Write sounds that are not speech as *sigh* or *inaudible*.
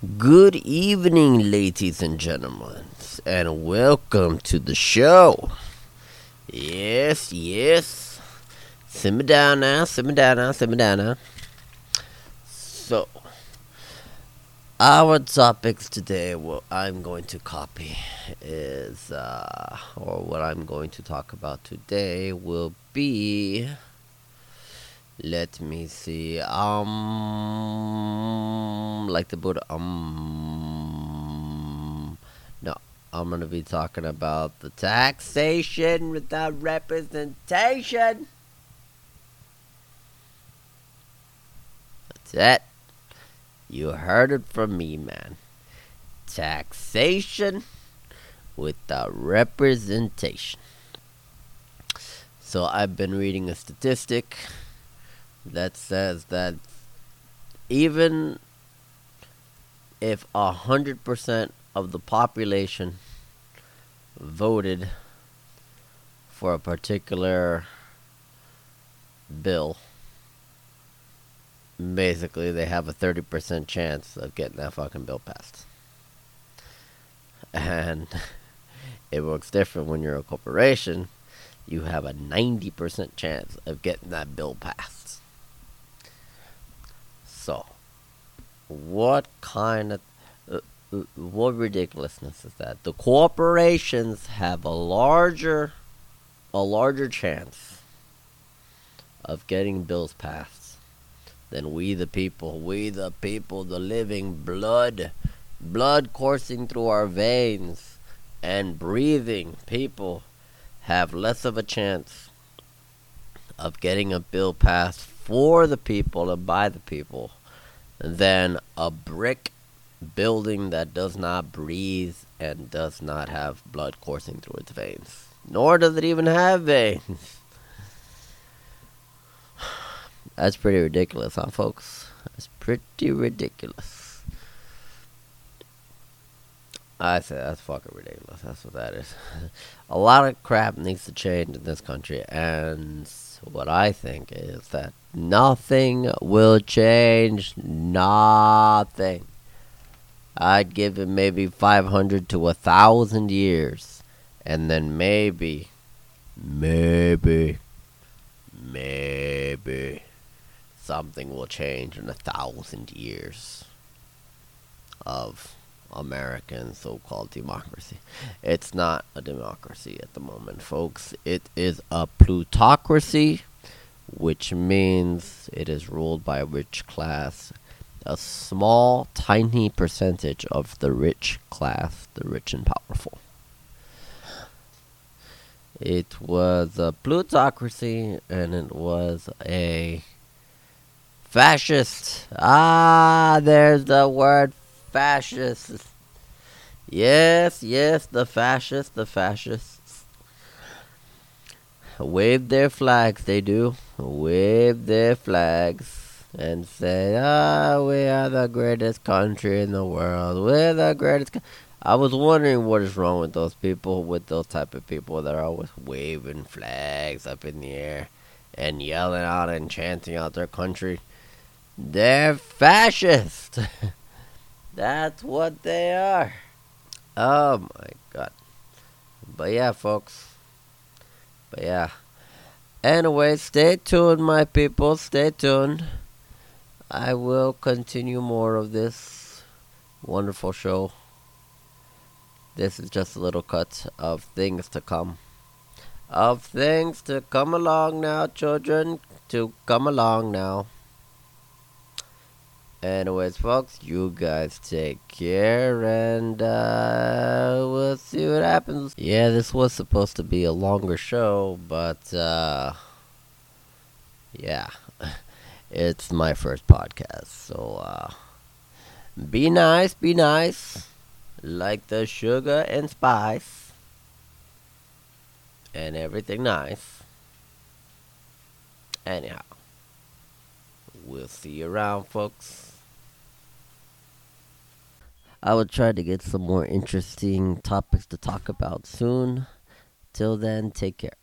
Good evening, ladies and gentlemen, and welcome to the show. Yes, yes. Simmer down now, simmer down now, simmer down now. So, our topics today, what I'm going to copy is, uh, or what I'm going to talk about today will be let me see. Um, like the Buddha. Um, no, I'm gonna be talking about the taxation without representation. That's it. You heard it from me, man. Taxation without representation. So I've been reading a statistic that says that even if a hundred percent of the population voted for a particular bill, basically they have a thirty percent chance of getting that fucking bill passed. And *laughs* it works different when you're a corporation. You have a ninety percent chance of getting that bill passed. So, what kind of uh, uh, what ridiculousness is that? The corporations have a larger a larger chance of getting bills passed than we the people. We the people, the living blood, blood coursing through our veins and breathing people have less of a chance of getting a bill passed for the people and by the people than a brick building that does not breathe and does not have blood coursing through its veins. Nor does it even have veins. *sighs* That's pretty ridiculous, huh, folks? That's pretty ridiculous. I say that's fucking ridiculous. That's what that is. *laughs* A lot of crap needs to change in this country, and what I think is that nothing will change. Nothing. I'd give it maybe 500 to a thousand years. And then maybe, maybe, maybe something will change in a thousand years of American so called democracy. It's not a democracy at the moment, folks. It is a plutocracy, which means it is ruled by a rich class. A small, tiny percentage of the rich class, the rich and powerful. It was a plutocracy and it was a fascist. Ah, there's the word fascist. Yes, yes, the fascists, the fascists. Wave their flags, they do. Wave their flags and say, ah, we are the greatest country in the world. We're the greatest. Co-. I was wondering what is wrong with those people, with those type of people that are always waving flags up in the air and yelling out and chanting out their country. They're fascist. *laughs* That's what they are. Oh my god. But yeah, folks. But yeah. Anyway, stay tuned, my people. Stay tuned. I will continue more of this wonderful show. This is just a little cut of things to come. Of things to come along now, children. To come along now. Anyways, folks, you guys take care and uh, we'll see what happens. Yeah, this was supposed to be a longer show, but uh, yeah, *laughs* it's my first podcast. So uh, be nice, be nice, like the sugar and spice and everything nice. Anyhow, we'll see you around, folks. I will try to get some more interesting topics to talk about soon. Till then, take care.